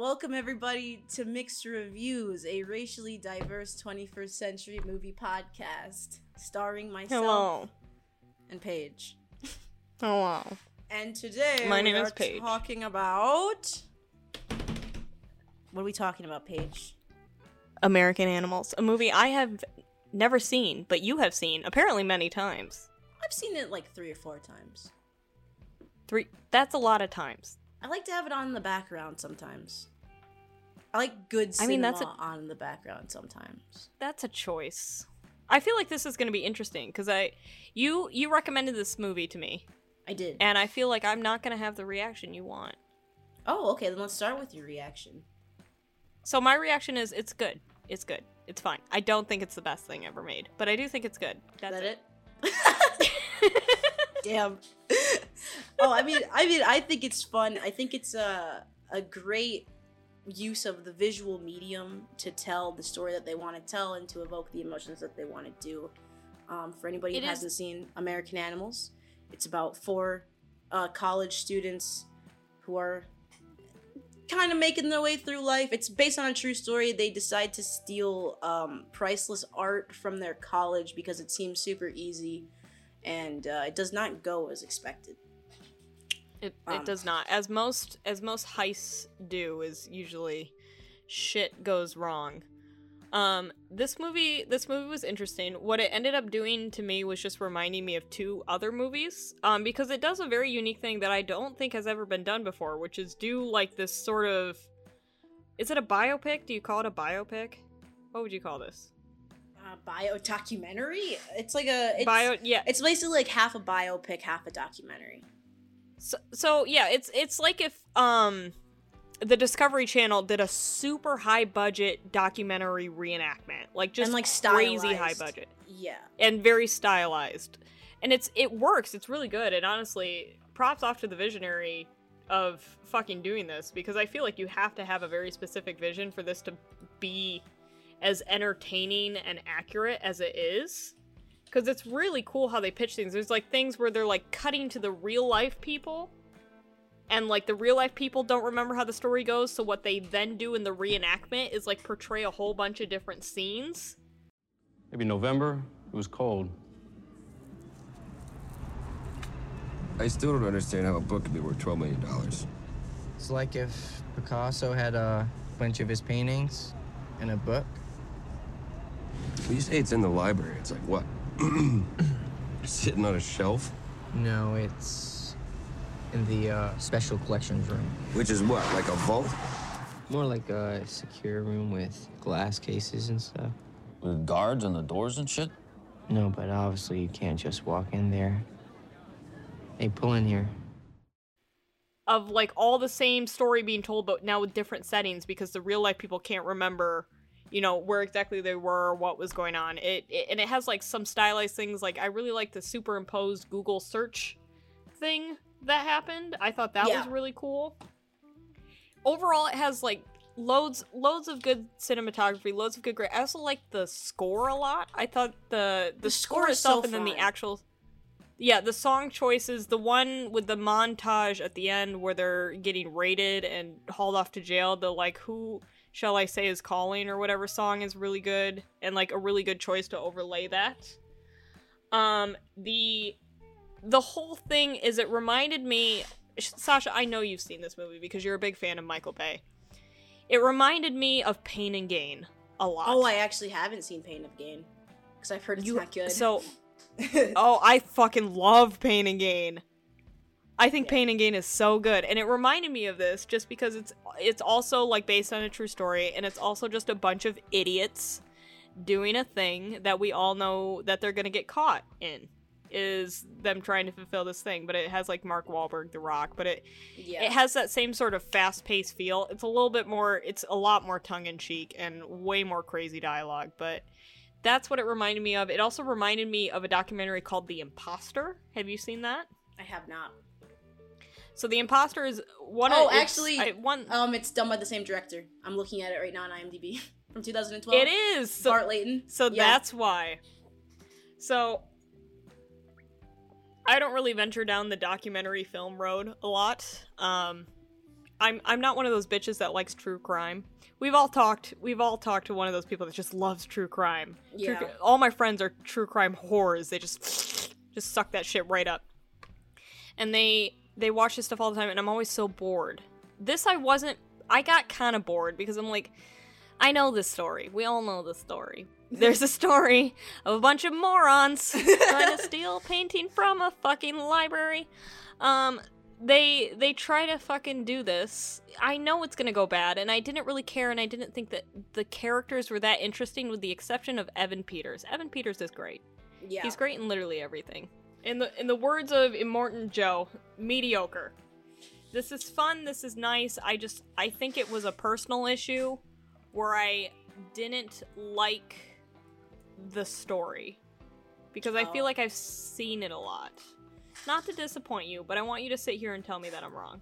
Welcome, everybody, to Mixed Reviews, a racially diverse 21st century movie podcast starring myself Hello. and Paige. Hello. And today My we name are is Paige. talking about. What are we talking about, Paige? American Animals, a movie I have never seen, but you have seen apparently many times. I've seen it like three or four times. Three. That's a lot of times. I like to have it on in the background sometimes. I like good I mean, that's a- on in the background sometimes. That's a choice. I feel like this is going to be interesting because I, you, you recommended this movie to me, I did. and I feel like I'm not going to have the reaction you want. oh, okay. Then let's start with your reaction. So my reaction is, it's good. It's good. It's fine. I don't think it's the best thing ever made, but I do think it's good. Is That's that it. it? Damn. oh, I mean, I mean, I think it's fun. I think it's a a great use of the visual medium to tell the story that they want to tell and to evoke the emotions that they want to do. Um, for anybody It who is- hasn't seen American Animals, it's about four uh, college students who are kind of making their way through life. It's based on a true story. They decide to steal um, priceless art from their college because it seems super easy, and uh, it does not go as expected. It, Um, it does not. As most as most heists do is usually shit goes wrong. Um this movie this movie was interesting. What it ended up doing to me was just reminding me of two other movies um because it does a very unique thing that I don't think has ever been done before, which is do like this sort of Is it a biopic? Do you call it a biopic? What would you call this? Uh, bio documentary. It's like a it's, Bio yeah. It's basically like half a biopic, half a documentary. So, so yeah, it's it's like if um the Discovery Channel did a super high budget documentary reenactment, like just and like crazy high budget Yeah. and very stylized, and it's it works. It's really good, and honestly, props off to the visionary of fucking doing this because I feel like you have to have a very specific vision for this to be as entertaining and accurate as it is. Because it's really cool how they pitch things. There's like things where they're like cutting to the real life people, and like the real life people don't remember how the story goes. So what they then do in the reenactment is like portray a whole bunch of different scenes. Maybe November. It was cold. I still don't understand how a book could be worth $12 million. It's like if Picasso had a bunch of his paintings in a book. When you say it's in the library, it's like what? Sitting on a shelf? No, it's in the uh, special collections room. Which is what, like a vault? More like a secure room with glass cases and stuff. With guards on the doors and shit? No, but obviously you can't just walk in there. Hey, pull in here. of like all the same story being told but now with different settings because the real life people can't remember you know where exactly they were what was going on. It, it and it has like some stylized things. Like i really like the superimposed google search thing that happened. I thought that was really cool. Overall it has like loads loads of good cinematography loads of good great i also like the score a lot. I thought the the, The score, score itself so and then the actual yeah, the song choices, the one with the montage at the end where they're getting raided and hauled off to jail, the like who shall I say is calling or whatever song is really good and like a really good choice to overlay that. Um the the whole thing is it reminded me Sasha, I know you've seen this movie because you're a big fan of Michael Bay. It reminded me of Pain and Gain a lot. Oh, I actually haven't seen Pain of Gain because I've heard it's You- not good. So oh, I fucking love Pain and Gain. I think Yeah. Pain and Gain is so good, and it reminded me of this just because it's it's also like based on a true story, and it's also just a bunch of idiots doing a thing that we all know that they're gonna get caught in. Is them trying to fulfill this thing, but it has like Mark Wahlberg, The Rock, but it yeah. it has that same sort of fast-paced feel. It's a little bit more it's a lot more tongue-in-cheek and way more crazy dialogue, but that's what it reminded me of. It also reminded me of a documentary called The Imposter. Have you seen that? I have not. So The Imposter is one Oh, of actually, I, one Um, it's done by the same director. I'm looking at it right now on IMDb from 2012. it is. So, Bart Layton. so Yeah. that's why. So I don't really venture down the documentary film road a lot. Um I'm I'm not one of those bitches that likes true crime. We've all talked we've all talked to one of those people that just loves true crime. Yeah. cri- all my friends are true crime whores. They just just suck that shit right up. And they they watch this stuff all the time and I'm always so bored. This I wasn't I got kind of bored because I'm like I know this story. We all know this story. There's a story of a bunch of morons trying to steal a painting from a fucking library. Um, they they try to fucking do this. I know it's gonna go bad, and I didn't really care, and I didn't think that the characters were that interesting, with the exception of Evan Peters. Evan Peters is great. Yeah. He's great in literally everything. In the in the words of Immortan Joe, mediocre. This is fun. This is nice. I just I think it was a personal issue where I didn't like the story because I feel Oh. like I've seen it a lot. Not to disappoint you, but I want you to sit here and tell me that I'm wrong.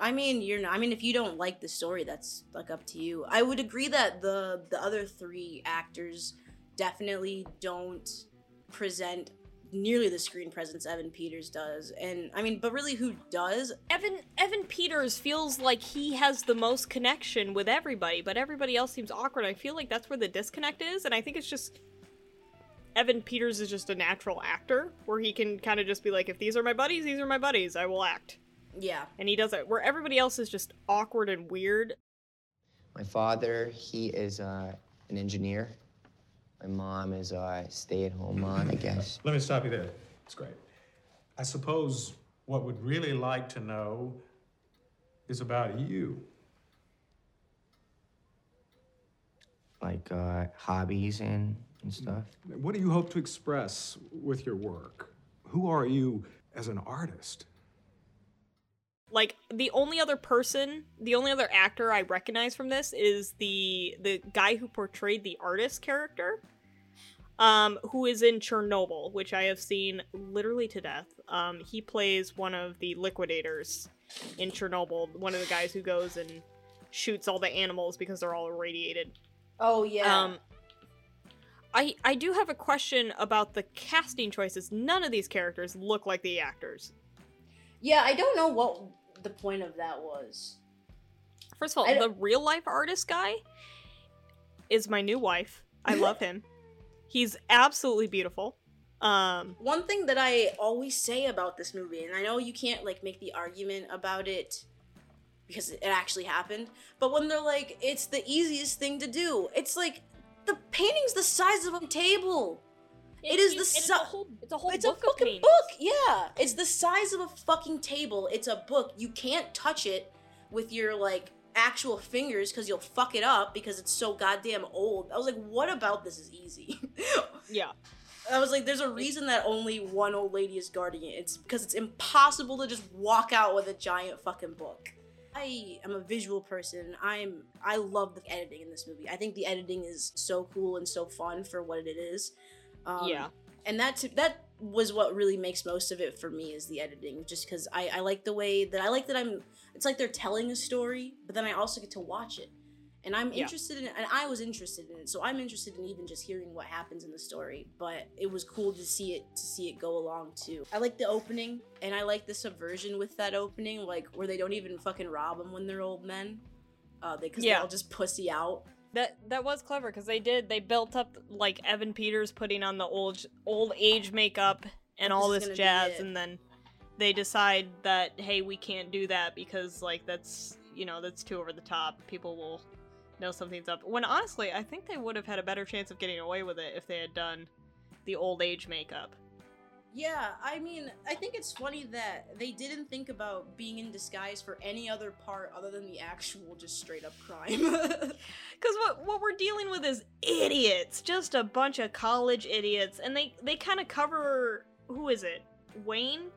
I mean, you're not. I mean, if you don't like the story, that's like up to you. I would agree that the the other three actors definitely don't present nearly the screen presence Evan Peters does. And I mean, but really, who does? Evan Evan Peters feels like he has the most connection with everybody, but everybody else seems awkward. I feel like that's where the disconnect is, and I think it's just Evan Peters is just a natural actor where he can kind of just be like, if these are my buddies, these are my buddies, I will act. Yeah. And he does it. Where everybody else is just awkward and weird. My father, he is uh, an engineer. My mom is a stay-at-home mom, I guess. Let me stop you there. It's great. I suppose what we'd really like to know is about you. Like uh, hobbies and, and stuff. What do you hope to express with your work? Who are you as an artist? like the only other person the only other actor i recognize from this is the the guy who portrayed the artist character um who is in chernobyl which i have seen literally to death um he plays one of the liquidators in chernobyl one of the guys who goes and shoots all the animals because they're all irradiated Oh yeah. um I, I do have a question about the casting choices. None of these characters look like the actors. yeah. I don't know what the point of that was. First of all, the real life artist guy is my new wife. I love him. He's absolutely beautiful. Um, One thing that I always say about this movie, and I know you can't like make the argument about it because it actually happened, but when they're like, it's the easiest thing to do, it's like the painting's the size of a table. It is the it's a whole, it's a whole it's a book of fucking paintings. book, yeah. It's the size of a fucking table. It's a book. You can't touch it with your like actual fingers because you'll fuck it up because it's so goddamn old. I was like, what about this is easy? Yeah, I was like, there's a reason that only one old lady is guarding it. It's because it's impossible to just walk out with a giant fucking book. I am a visual person. I'm I love the editing in this movie. I think the editing is so cool and so fun for what it is. Um, yeah. and that that was what really makes most of it for me is the editing. Just because I I like the way that I like that I'm. It's like they're telling a story, but then I also get to watch it. And I'm Yeah. interested in it, and I was interested in it, so I'm interested in even just hearing what happens in the story. But it was cool to see it to see it go along too. I like the opening, and I like the subversion with that opening, like where they don't even fucking rob them when they're old men, uh, they because Yeah. they all just pussy out. That that was clever because they did they built up like Evan Peters putting on the old old age makeup and Like, all this is this gonna be jazz, and then they decide that hey we can't do that because like that's you know that's too over the top. People will know something's up. When honestly, I think they would have had a better chance of getting away with it if they had done the old age makeup. Yeah, I mean, I think it's funny that they didn't think about being in disguise for any other part other than the actual just straight up crime. Because what what we're dealing with is idiots, just a bunch of college idiots, and they they kind of cover who is it? Wayne,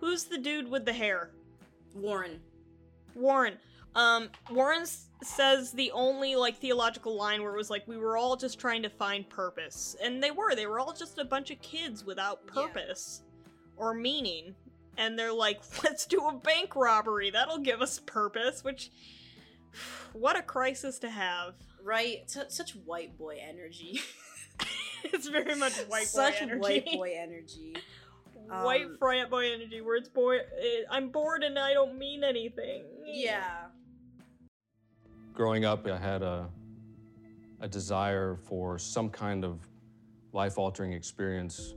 who's the dude with the hair? Warren. Warren. Um, Warren s- says the only like theological line where it was like we were all just trying to find purpose, and they were. They were all just a bunch of kids without Yeah. purpose or meaning, and they're like, let's do a bank robbery. That'll give us purpose. Which, what a crisis to have. Right? Su- such white boy energy. it's very much white boy such energy. white boy energy. White Um, frat boy energy, where it's boy, I'm bored and I don't mean anything. Yeah. Growing up, I had a, a desire for some kind of life altering experience.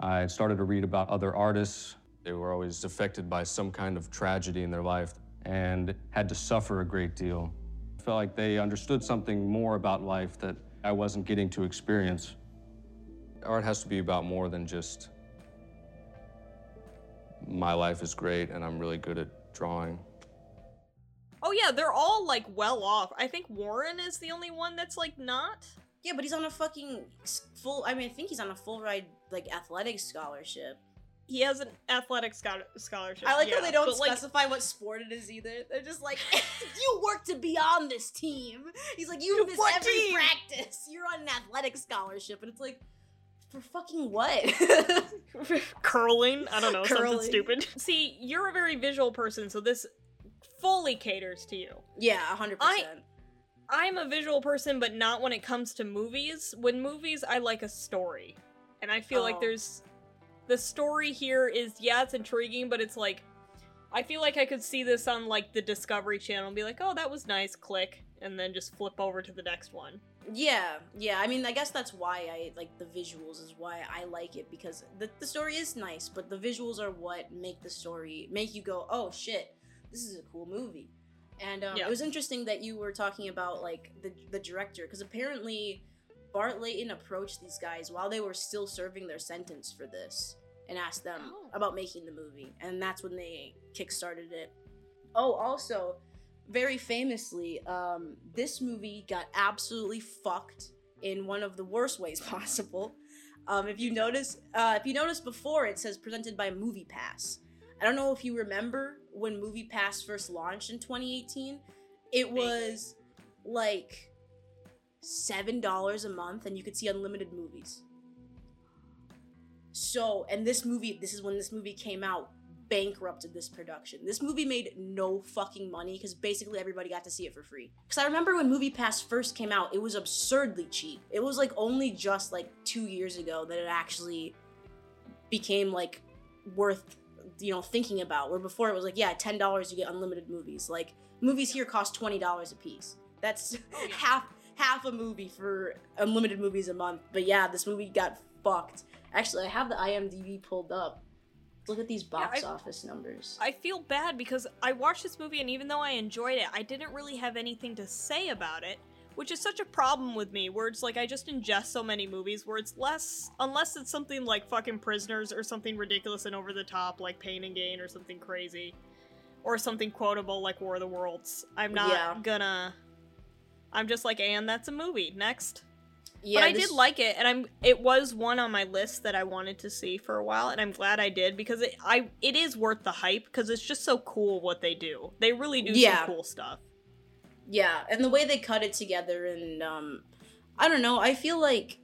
I started to read about other artists. They were always affected by some kind of tragedy in their life and had to suffer a great deal. I felt like they understood something more about life that I wasn't getting to experience. Art has to be about more than just my life is great and I'm really good at drawing. Oh yeah, they're all like well off. I think Warren is the only one that's like not. Yeah, but he's on a fucking full. I mean, I think he's on a full ride like athletic scholarship. He has an athletic schol- scholarship. I like yeah, how they don't but, like, specify what sport it is either. They're just like, you work to be on this team. He's like, you miss every team? practice. You're on an athletic scholarship, and it's like, for fucking what? curling. I don't know, Curling. something stupid. See, you're a very visual person, so this fully caters to you. yeah, hundred I- percent. I'm a visual person, but not when it comes to movies. When movies, I like a story. And I feel like Oh. there's. The story here is, yeah, it's intriguing, but it's like. I feel like I could see this on, like, the Discovery Channel and be like, oh, that was nice, click, and then just flip over to the next one. Yeah, yeah. I mean, I guess that's why I like the visuals is why I like it because the the story is nice, but the visuals are what make the story make you go, "Oh shit, this is a cool movie." And um, Yeah. it was interesting that you were talking about like the the director because apparently Bart Layton approached these guys while they were still serving their sentence for this and asked them Oh. about making the movie, and that's when they kickstarted it. Oh, also, very famously, um, this movie got absolutely fucked in one of the worst ways possible. Um, if you notice, uh, if you notice before, it says presented by Movie Pass. I don't know if you remember when Movie Pass first launched in 2018. It was like seven dollars a month, and you could see unlimited movies. So, and this movie, this is when this movie came out, bankrupted this production. This movie made no fucking money because basically everybody got to see it for free. Because I remember when Movie Pass first came out, it was absurdly cheap. It was like only just like two years ago that it actually became like worth you know thinking about. Where before it was like yeah, ten dollars you get unlimited movies. Like movies here cost twenty dollars a piece. That's oh, half half a movie for unlimited movies a month. But yeah, this movie got fucked. Actually, I have the IMDb pulled up. Look at these box I- office numbers. I feel bad because I watched this movie and even though I enjoyed it, I didn't really have anything to say about it, which is such a problem with me where it's like I just ingest so many movies where it's less unless it's something like fucking Prisoners or something ridiculous and over the top like Pain and Gain or something crazy or something quotable like War of the Worlds. I'm not Yeah. gonna I'm just like, and that's a movie. Next. Yeah, but I this- did like it, and I'm. It was one on my list that I wanted to see for a while, and I'm glad I did because it. I. It is worth the hype because it's just so cool what they do. They really do Yeah. some cool stuff. Yeah, and the way they cut it together, and um, I don't know. I feel like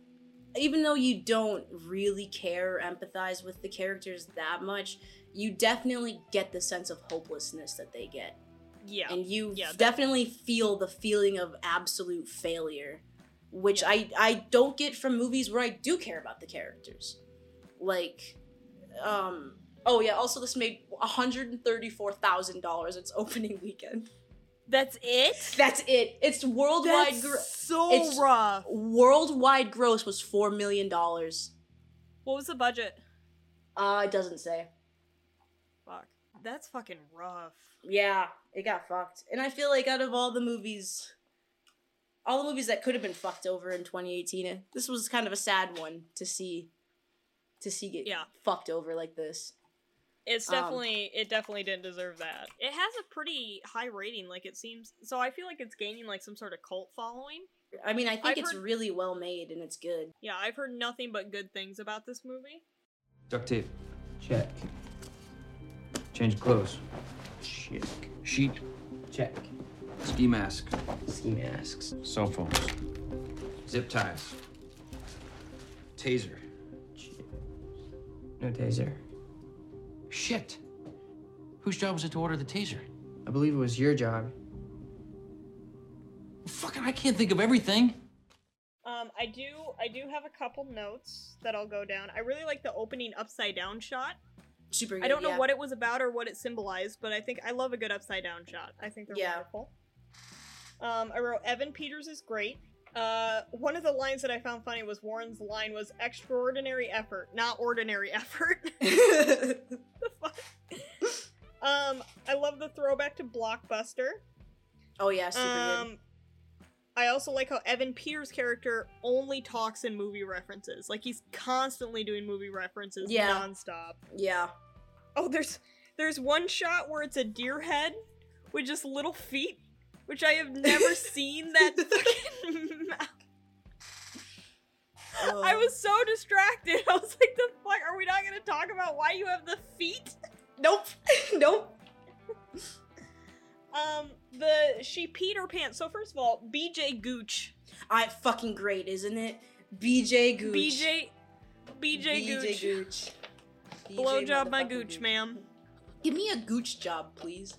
even though you don't really care or empathize with the characters that much, you definitely get the sense of hopelessness that they get, Yeah. and you yeah, definitely feel the feeling of absolute failure, which I I don't get from movies where I do care about the characters, like, um. Oh yeah. Also, this made one hundred and thirty-four thousand dollars its opening weekend. That's it. That's it. It's worldwide. That's gro- so it's- rough. worldwide gross was four million dollars. What was the budget? Uh, it doesn't say. Fuck. That's fucking rough. Yeah, it got fucked. And I feel like out of all the movies, all the movies that could have been fucked over in 2018, eh, this was kind of a sad one to see. To see get Yeah. fucked over like this. It's Um, definitely. it definitely didn't deserve that. It has a pretty high rating. Like it seems. So I feel like it's gaining like some sort of cult following. I mean, I think I've it's heard- really well made and it's good. Yeah, I've heard nothing but good things about this movie. Duct tape. Check. Change clothes. Check. Sheet. Check. Ski mask. Ski masks. Cell phones. Zip ties. Taser. No taser. Shit. Whose job was it to order the taser? I believe it was your job. Fucking, I can't think of everything. Um, I do I do have a couple notes that I'll go down. I really like the opening upside down shot. Super. Good, I don't know yeah. what it was about or what it symbolized, but I think I love a good upside down shot. I think they're Yeah. wonderful. Um, I wrote Evan Peters is great. Uh, one of the lines that I found funny was Warren's line was extraordinary effort, not ordinary effort. the fuck? Um, I love the throwback to Blockbuster. oh yeah, super good. Um, I also like how Evan Peters' character only talks in movie references. Like he's constantly doing movie references Yeah. nonstop. Yeah. Oh, there's there's one shot where it's a deer head with just little feet, which I have never seen that fucking mouth. I was so distracted. I was like, the fuck? Are we not gonna talk about why you have the feet? Nope. nope. Um, the she Peter Pan. So first of all, BJ Gooch. I fucking great, isn't it? BJ Gooch. BJ BJ, Gooch. BJ Gooch. BJ Blowjob my motherfucking gooch, ma'am. Give me a gooch job, please.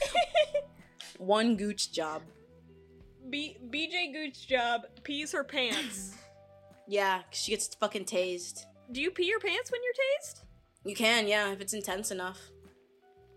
One gooch job. B- BJ Gooch job pees her pants. Yeah, 'cause she gets fucking tased. Do you pee your pants when you're tased? You can, yeah, if it's intense enough.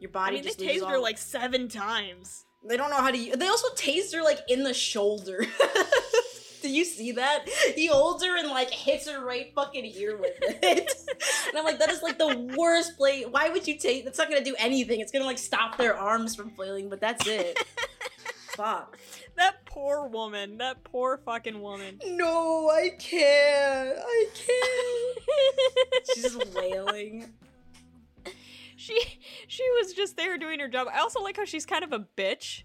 Your I body mean, they just loses tased her like seven times. They don't know how to. u- They also tased her like in the shoulder. Did you see that? He holds her and like hits her right fucking here with it. and I'm like, that is like the worst play. Why would you take? That's not gonna do anything. It's gonna like stop their arms from flailing, but that's it. Fuck. That poor woman. That poor fucking woman. No, I can't. I can't. She's just wailing. she she was just there doing her job. I also like how she's kind of a bitch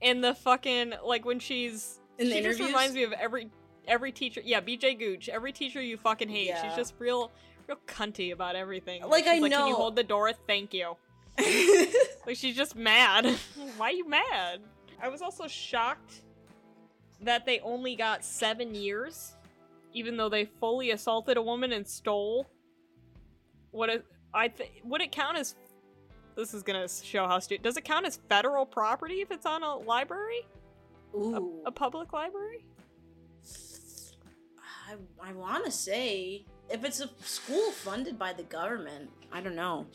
in the fucking like when she's In the she just reminds me of every every teacher. Yeah, BJ Gooch. Every teacher you fucking hate. Yeah. She's just real real cunty about everything. Like, She's I like, Can you hold the door? Thank you. Like she's just mad. Why are you mad? I was also shocked that they only got seven years, even though they fully assaulted a woman and stole. What it, I th- would it count as? This is gonna show how stupid. Does it count as federal property if it's on a library, Ooh. a public library? I, I want to say if it's a school funded by the government, I don't know.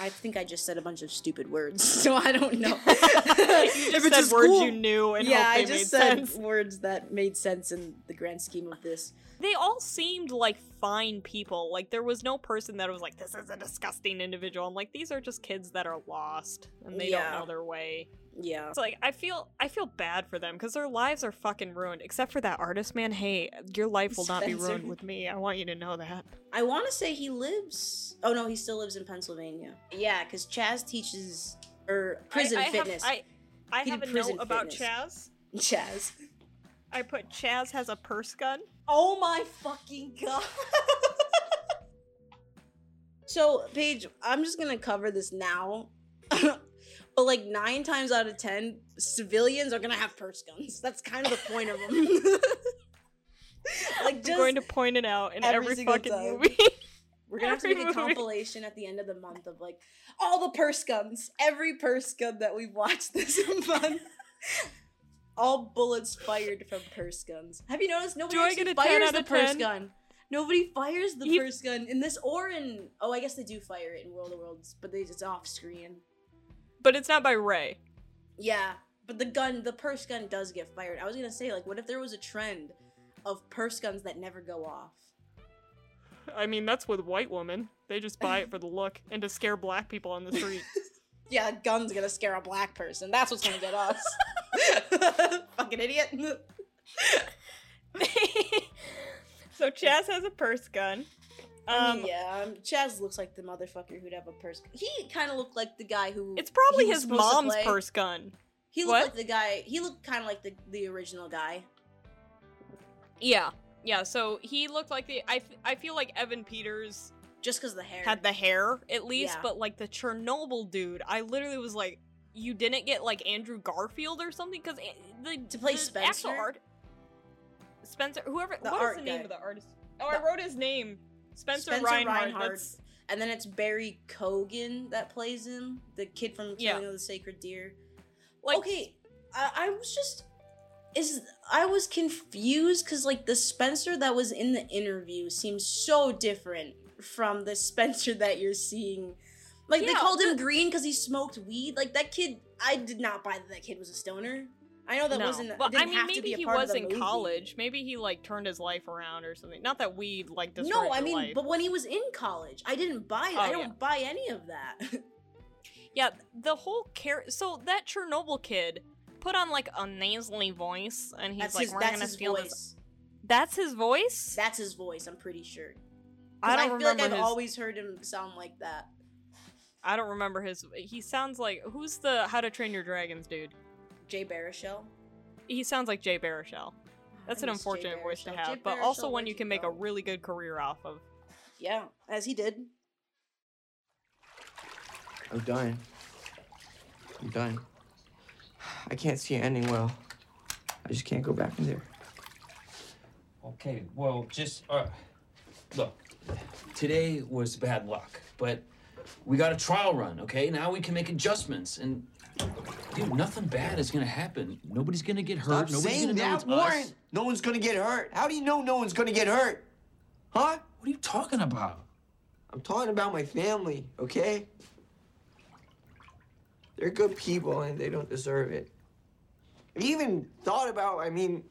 I think I just said a bunch of stupid words, so I don't know. you just said words you knew and yeah, I just said sense. words that made sense in the grand scheme of this. They all seemed like fine people. Like there was no person that was like, "This is a disgusting individual." I'm like, these are just kids that are lost and they Yeah. don't know their way. Yeah. It's like I feel I feel bad for them because their lives are fucking ruined. Except for that artist man. Hey, your life will not be ruined with me. I want you to know that. I want to say he lives. Oh no, he still lives in Pennsylvania. Yeah, because Chaz teaches er, or prison I, I fitness. Have, I I have a note about fitness. Chaz. Chaz. I put Chaz has a purse gun. Oh my fucking god. so, Paige, I'm just gonna cover this now. But like nine times out of ten, civilians are gonna have purse guns. That's kind of the point of them. like I'm just going to point it out in every every, fucking time. movie. we're gonna have to every make a movie. compilation at the end of the month of like all the purse guns, every purse gun that we've watched this month. all bullets fired from purse guns. Have you noticed nobody Do I get a fires the purse 10? gun? Nobody fires the He- purse gun in this or in oh I guess they do fire it in World of Worlds, but they it's off screen. But it's not by Ray. Yeah, but the gun, the purse gun does get fired. I was gonna say like, what if there was a trend of purse guns that never go off? I mean, that's with white women. They just buy it for the look and to scare black people on the street. Yeah, a gun's gonna scare a black person. That's what's gonna get us. Fucking idiot. so Chaz has a purse gun. I Um, mean, yeah, um, Chaz looks like the motherfucker who'd have a purse. He kind of looked like the guy who. it's probably his mom's purse gun. He looked What? like the guy. He looked kind of like the the original guy. Yeah, yeah. So he looked like the. I I feel like Evan Peters Just because the hair. had the hair at least, Yeah. but like the Chernobyl dude, I literally was like, you didn't get like Andrew Garfield or something because the To play the Spencer? art. Spencer, whoever. The what is art the name guy. of the artist? Oh, The- I wrote his name. Spencer, Spencer Reinhard. Reinhard. And then it's Barry Keoghan that plays him, the kid from Yeah. Killing of the Sacred Deer. like okay, I, I was just is I was confused because like the Spencer that was in the interview seems so different from the Spencer that you're seeing. Like they Yeah, called him green because he smoked weed. Like that kid, I did not buy that that kid was a stoner. I know that no. wasn't. Didn't I mean, have maybe he was in movie. college. Maybe he like turned his life around or something. Not that we like destroyed No, I mean, life. but when he was in college, I didn't buy it. Oh, I don't yeah. buy any of that. Yeah, the whole care. So that Chernobyl kid put on like a nasally voice, and he's that's like, his. "We're gonna steal voice. this." That's his voice. That's his voice. I'm pretty sure. I don't feel remember like I've his. always heard him sound like that. I don't remember his. He sounds like who's the How to Train Your Dragons dude? Jay Baruchel. He sounds like Jay Baruchel. That's I an miss Jay unfortunate voice to have, Jay but also one you you can make a really good career off of. Yeah, as he did. I'm dying. I'm dying. I can't see it ending well. I just can't go back in there. Okay, well, just uh, look. Today was bad luck, but we got a trial run. Okay, now we can make adjustments, and dude, nothing bad is gonna happen. Nobody's gonna get hurt. Stop Nobody's saying that, Warren. us. No one's gonna get hurt. How do you know no one's gonna get hurt? Huh? What are you talking about? I'm talking about my family, okay? They're good people and they don't deserve it. Have you even thought about, I mean,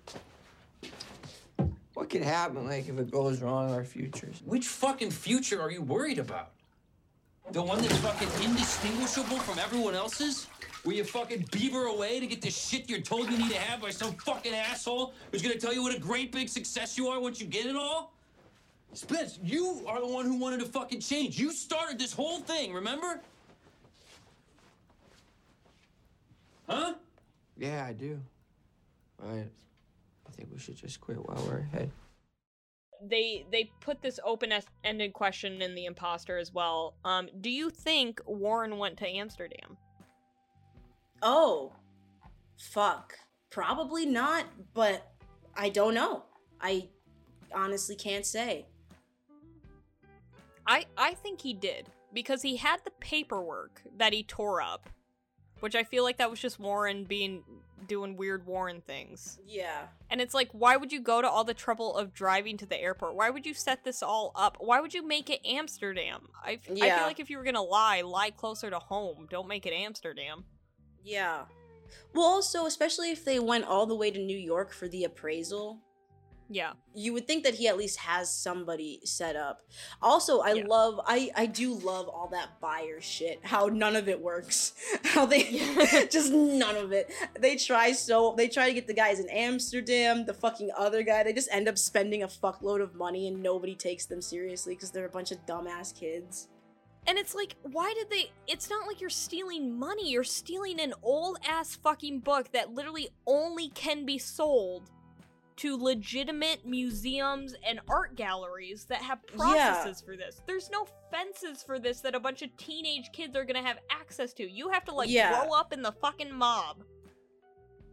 what could happen, like, if it goes wrong, our futures? Which fucking future are you worried about? The one that's fucking indistinguishable from everyone else's? Where you fucking beaver away to get the shit you're told you need to have by some fucking asshole who's gonna tell you what a great big success you are once you get it all? Spence, you are the one who wanted to fucking change. You started this whole thing, remember? Huh? Yeah, I do. But I think we should just quit while we're ahead. They they put this open-ended question in the imposter as well. Um, do you think Warren went to Amsterdam? Oh, fuck. Probably not, but I don't know. I honestly can't say. I I think he did because he had the paperwork that he tore up, which I feel like that was just Warren being doing weird Warren things. Yeah. And it's like, why would you go to all the trouble of driving to the airport? Why would you set this all up? Why would you make it Amsterdam? I, Yeah. feel like if you were gonna lie, lie closer to home. Don't make it Amsterdam. Yeah. Well, also, especially if they went all the way to New York for the appraisal, Yeah. you would think that he at least has somebody set up. Also, I Yeah. love I I do love all that buyer shit. How none of it works. How they just none of it. They try so they try to get the guys in Amsterdam, the fucking other guy. They just end up spending a fuckload of money and nobody takes them seriously because they're a bunch of dumbass kids. And it's like, why did they? It's not like you're stealing money. You're stealing an old ass fucking book that literally only can be sold to legitimate museums and art galleries that have Yeah. processes for this. There's no fences for this that a bunch of teenage kids are gonna have access to. You have to like Yeah. grow up in the fucking mob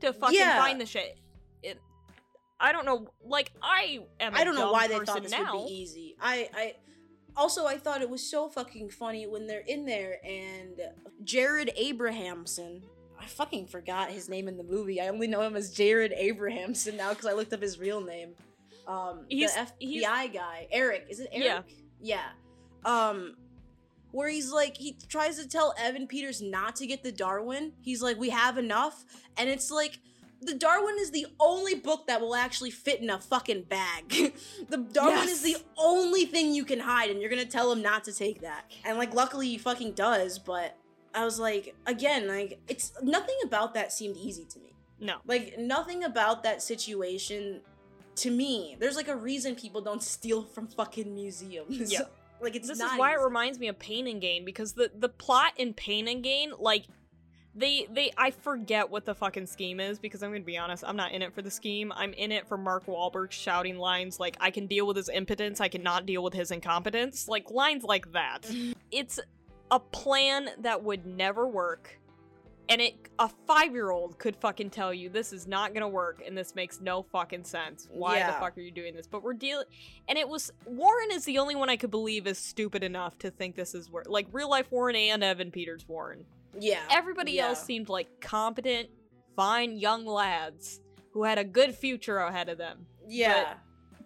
to fucking Yeah. find the shit. It, I don't know. Like I am. I I don't know why they thought this now. would be easy. I, I also I thought it was so fucking funny when they're in there and Jared Abrahamson. I fucking forgot his name in the movie. I only know him as Jared Abrahamson now because I looked up his real name. Um, He's- the he's- FBI guy, Eric. Is it Yeah. Eric? Yeah. Um, where he's like he tries to tell Evan Peters not to get the Darwin. He's like, we have enough, and it's like the Darwin is the only book that will actually fit in a fucking bag. the Darwin is the only thing you can hide, and you're gonna tell him not to take that. And like, luckily he fucking does. But I was like, again, like it's nothing about that seemed easy to me. No. Like nothing about that situation. To me, there's like a reason people don't steal from fucking museums. Yeah. like it's this is why it reminds me of Pain and Gain because the the plot in Pain and Gain, like they they I forget what the fucking scheme is because I'm gonna be honest, I'm not in it for the scheme. I'm in it for Mark Wahlberg shouting lines like I can deal with his impotence, I cannot deal with his incompetence, like lines like that. it's a plan that would never work. And it a five year old could fucking tell you this is not gonna work and this makes no fucking sense. Why the fuck are you doing this? But we're dealing and it was Warren is the only one I could believe is stupid enough to think this is where like real life Warren and Evan Peters Warren. Yeah. Everybody yeah. else seemed like competent, fine young lads who had a good future ahead of them. Yeah.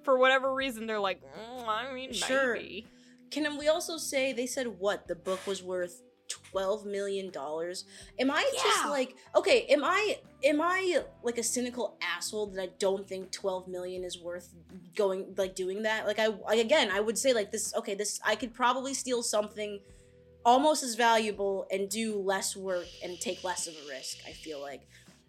For whatever reason, they're like, "Mm, I mean, Sure. maybe. Can we also say they said what the book was worth twelve million dollars? Am I just like okay? Am I am I like a cynical asshole that I don't think twelve million is worth going like doing that? Like I like, again, I would say like this. Okay, this I could probably steal something almost as valuable and do less work and take less of a risk. I feel like.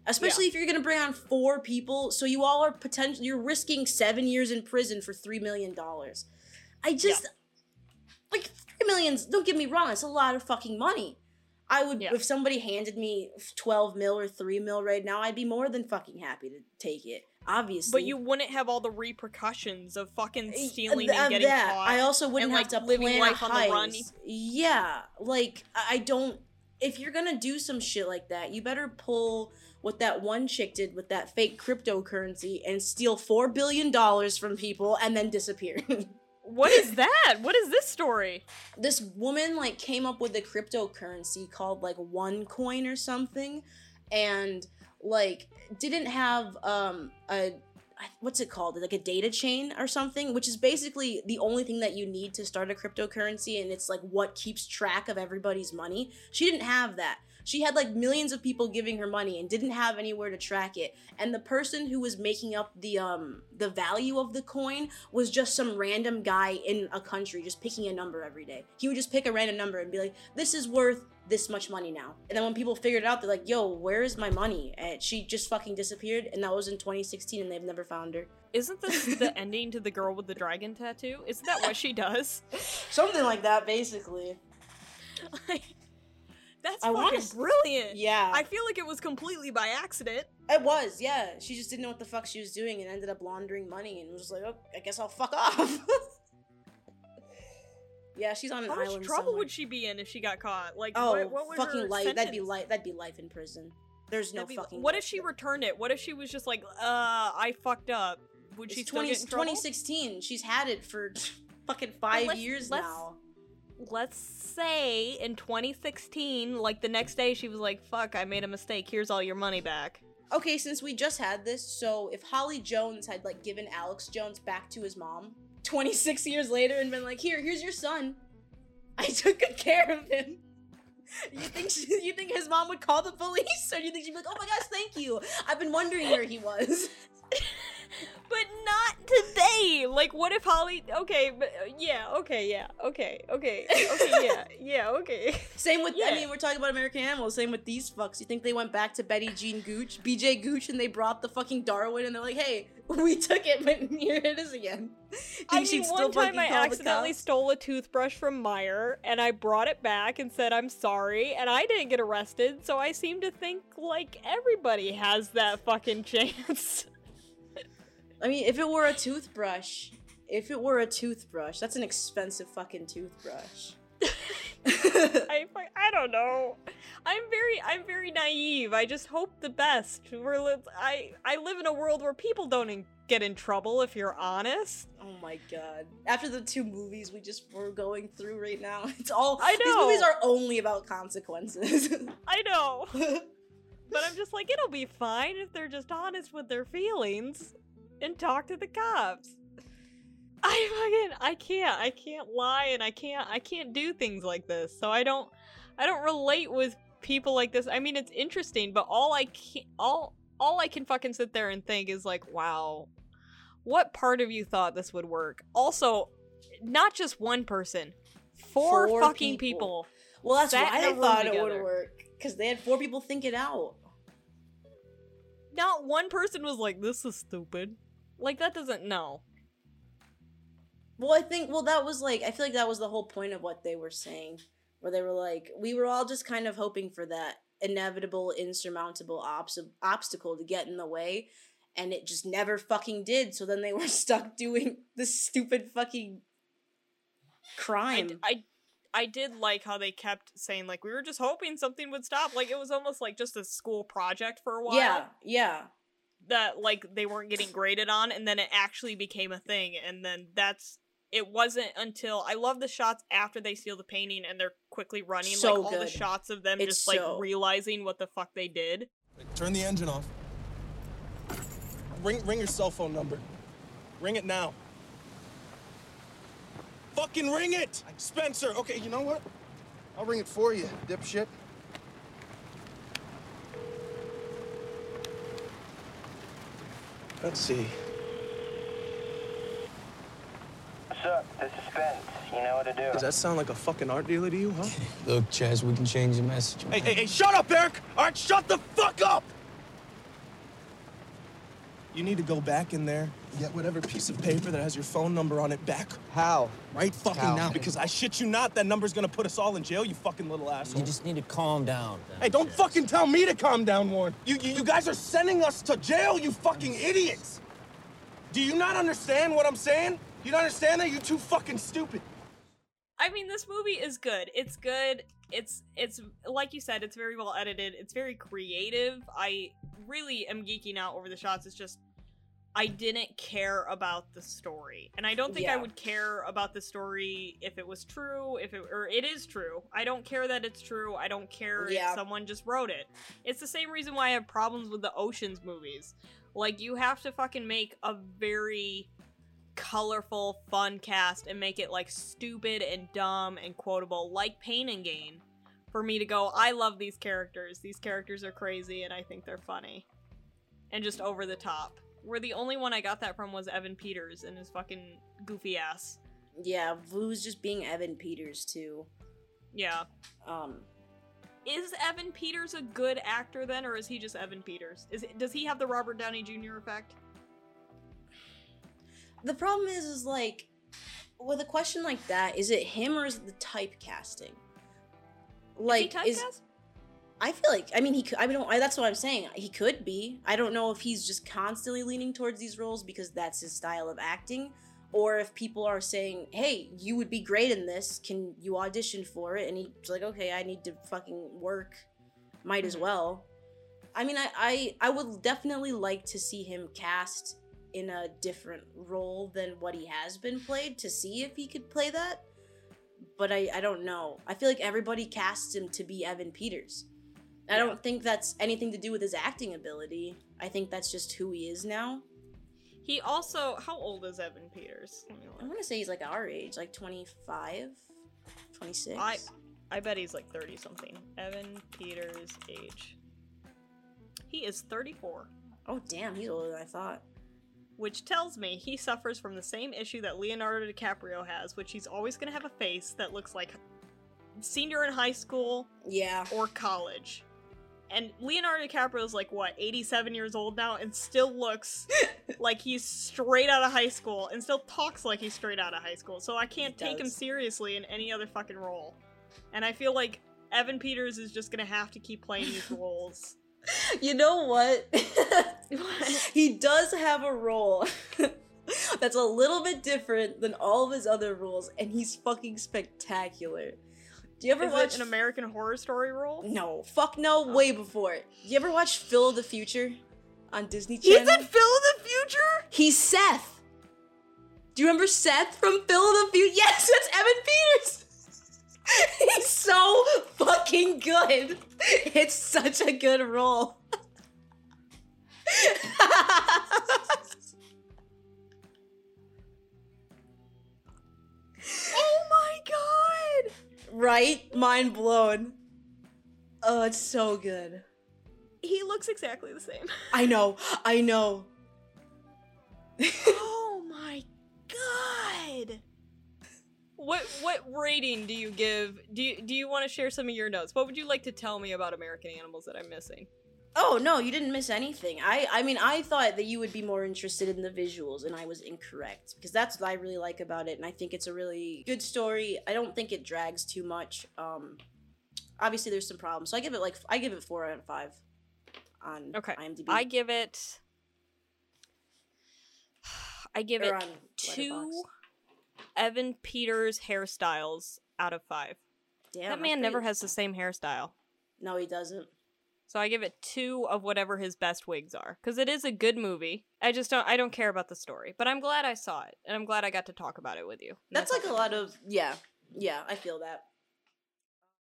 Especially if you're gonna bring on four people, so you all are potentially you're risking seven years in prison for three million dollars. I just like three millions. Don't get me wrong; it's a lot of fucking money. I would Yeah. if somebody handed me twelve mil or three mil right now, I'd be more than fucking happy to take it. Obviously, But you wouldn't have all the repercussions of fucking Eh, stealing th- and getting that. caught. I also wouldn't and, have like, to living plan life a on the run. Yeah, like I I don't. If you're gonna do some shit like that, you better pull what that one chick did with that fake cryptocurrency and steal four billion dollars from people and then disappear. What is that? What is this story? this woman like came up with a cryptocurrency called like one coin or something and like didn't have um a what's it called? Like a data chain or something which is basically the only thing that you need to start a cryptocurrency and it's like what keeps track of everybody's money. She didn't have that she had like millions of people giving her money and didn't have anywhere to track it. And the person who was making up the um the value of the coin was just some random guy in a country just picking a number every day. He would just pick a random number and be like this is worth this much money now. And then when people figured it out they're like yo where is my money? And she just fucking disappeared and that was in 2016 and they've never found her. Isn't this the ending to the girl with the dragon tattoo? Isn't that what she does? something like that basically. Like, That's I wanna fucking brilliant. yeah I feel like it was completely by accident. It was, yeah. She just didn't know what the fuck she was doing and ended up laundering money and was just like, oh, I guess I'll fuck off. yeah, she's on an How much island. trouble somewhere. would she be in if she got caught? Like, Oh, what, what was fucking life. That'd be life. That'd be life in prison. There's no be- fucking. What if she returned it? What if she was just like, uh, I fucked up? Would she It's still 20, get in 2016. She's had it for fucking 5 let's- years now. Let's say in 2016, like the next day, she was like, "Fuck, I made a mistake. Here's all your money back." Okay, since we just had this, so if Holly Jones had like given Alex Jones back to his mom 26 years later and been like, "Here, here's your son. I took good care of him." You think she, you think his mom would call the police, or do you think she'd be like, "Oh my gosh, thank you. I've been wondering where he was." But not today. Like, what if Holly? Okay, but uh, yeah, okay, yeah, okay, okay, okay, yeah, yeah, okay. Same with Yeah. I mean, we're talking about American Animals. Same with these fucks. You think they went back to Betty Jean Gooch, BJ Gooch, and they brought the fucking Darwin, and they're like, "Hey, we took it, but here it is again." Think I mean, one time I accidentally stole a toothbrush from Meijer, and I brought it back and said I'm sorry, and I didn't get arrested. So I seem to think like everybody has that fucking chance. I mean, if it were a toothbrush, if it were a toothbrush, that's an expensive fucking toothbrush. I I don't know. I'm very I'm very naive. I just hope the best. We're li- I I live in a world where people don't in- get in trouble if you're honest. oh my god! After the two movies we just were going through right now, it's all I These movies are only about consequences. I know. But I'm just like it'll be fine if they're just honest with their feelings and talk to the cops. I fucking I can't I can't lie and I can't I can't do things like this. So I don't I don't relate with people like this. I mean it's interesting, but all I can all all I can fucking sit there and think is like, wow, what part of you thought this would work? Also, not just one person, four, Four fucking people. people. well, that's why in a I room thought it would work because they had four people think it out. Not one person was like, "This is stupid." Like that doesn't no. Well, I think well that was like I feel like that was the whole point of what they were saying, where they were like we were all just kind of hoping for that inevitable, insurmountable obs- obstacle to get in the way, and it just never fucking did. So then they were stuck doing this stupid fucking crime. I, I, I did like how they kept saying like we were just hoping something would stop. Like it was almost like just a school project for a while. yeah, yeah. That like they weren't getting graded on, and then it actually became a thing, and then that's. It wasn't until I love the shots after they steal the painting and they're quickly running, So like all the shots of them It's just like so- realizing what the fuck they did. Turn the engine off. ring, ring your cell phone number. Ring it now. Fucking ring it! Spencer, okay, you know what? I'll ring it for you, dipshit. Let's see. What's up? This is Spence. You know what to do. Does that sound like a fucking art dealer to you, huh? Look, Chaz, we can change the message. Hey, hey, hey, shut up, Eric! All right, shut the fuck up! You need to go back in there, get whatever piece of paper that has your phone number on it back. How? Right fucking How? now, because I shit you not, that number's gonna put us all in jail, you fucking little asshole. You just need to calm down. Hey, don't fucking tell me to calm down, Warren. You, you, you guys are sending us to jail, you fucking idiots. Do you not understand what I'm saying? You don't understand that? You too fucking stupid. I mean, this movie is good. It's good. It's it's like you said, it's very well edited. It's very creative. I really am geeking out over the shots. It's just I didn't care about the story. And I don't think I would care about the story if it was true, if it or it is true. I don't care that it's true. I don't care Yeah. if someone just wrote it. It's the same reason why I have problems with the Oceans movies. Like you have to fucking make a very colorful, fun cast and make it like stupid and dumb and quotable, like Pain and Gain, for me to go, I love these characters. These characters are crazy and I think they're funny. And just over the top. Where the only one I got that from was Evan Peters and his fucking goofy ass. Yeah, Vu's just being Evan Peters too. Yeah. Um, Is Evan Peters a good actor then, or is he just Evan Peters? Is does he have the Robert Downey Jr. effect? the problem is, is like, with a question like that, is it him or is it the typecasting? Like, is he is typecast? I feel like I mean he could I don't I, that's what I'm saying. He could be. I don't know if he's just constantly leaning towards these roles because that's his style of acting or if people are saying hey you would be great in this. Can you audition for it? And he's like okay I need to fucking work. Might as Mhm. well. I mean I, I I would definitely like to see him cast in a different role than what he has been played to see if he could play that. But I, I don't know. I feel like everybody casts him to be Evan Peters. I don't think that's anything to do with his acting ability. I think that's just who he is now. He also how old is Evan Peters? I'm gonna say he's like our age, like 25, 26. I I bet he's like 30 something. Evan Peters age. He is 34, oh, damn, he's older than I thought. which tells me he suffers from the same issue that Leonardo DiCaprio has, which he's always going to have a face that looks like senior in high school Yeah. or college. And Leonardo DiCaprio is like what, 87 years old now and still looks like he's straight out of high school and still talks like he's straight out of high school. So I can't He take him seriously in any other fucking role. And I feel like Evan Peters is just gonna have to keep playing these roles. You know what? he does have a role that's a little bit different than all of his other roles, and he's fucking spectacular. Do you ever Is watch an American Horror Story role? No, fuck no, Oh. way before it. Do You ever watch Phil of the Future on Disney Channel? He's in Phil of the Future? He's Seth. Do you remember Seth from Phil of the Future? Yes, that's Evan Peters. He's so fucking good. It's such a good role. right? Mind blown. Oh, it's so good. He looks exactly the same. I know. I know. oh my god! What what rating do you give? Do you do you want to share some of your notes? What would you like to tell me about American Animals that I'm missing? Oh no, you didn't miss anything. I I mean I thought that you would be more interested in the visuals and I was incorrect because that's what I really like about it and I think it's a really good story. I don't think it drags too much. Um obviously there's some problems. So I give it like I give it 4 out of 5 on Okay, IMDb. I give it. I give Or it two Evan Peters hairstyles out of five. Damn, that man never has the same hairstyle. No, he doesn't. So I give it two of whatever his best wigs are, because it is a good movie. I just don't. I don't care about the story, but I'm glad I saw it, and I'm glad I got to talk about it with you. And That's like a lot of yeah. Yeah, I feel that.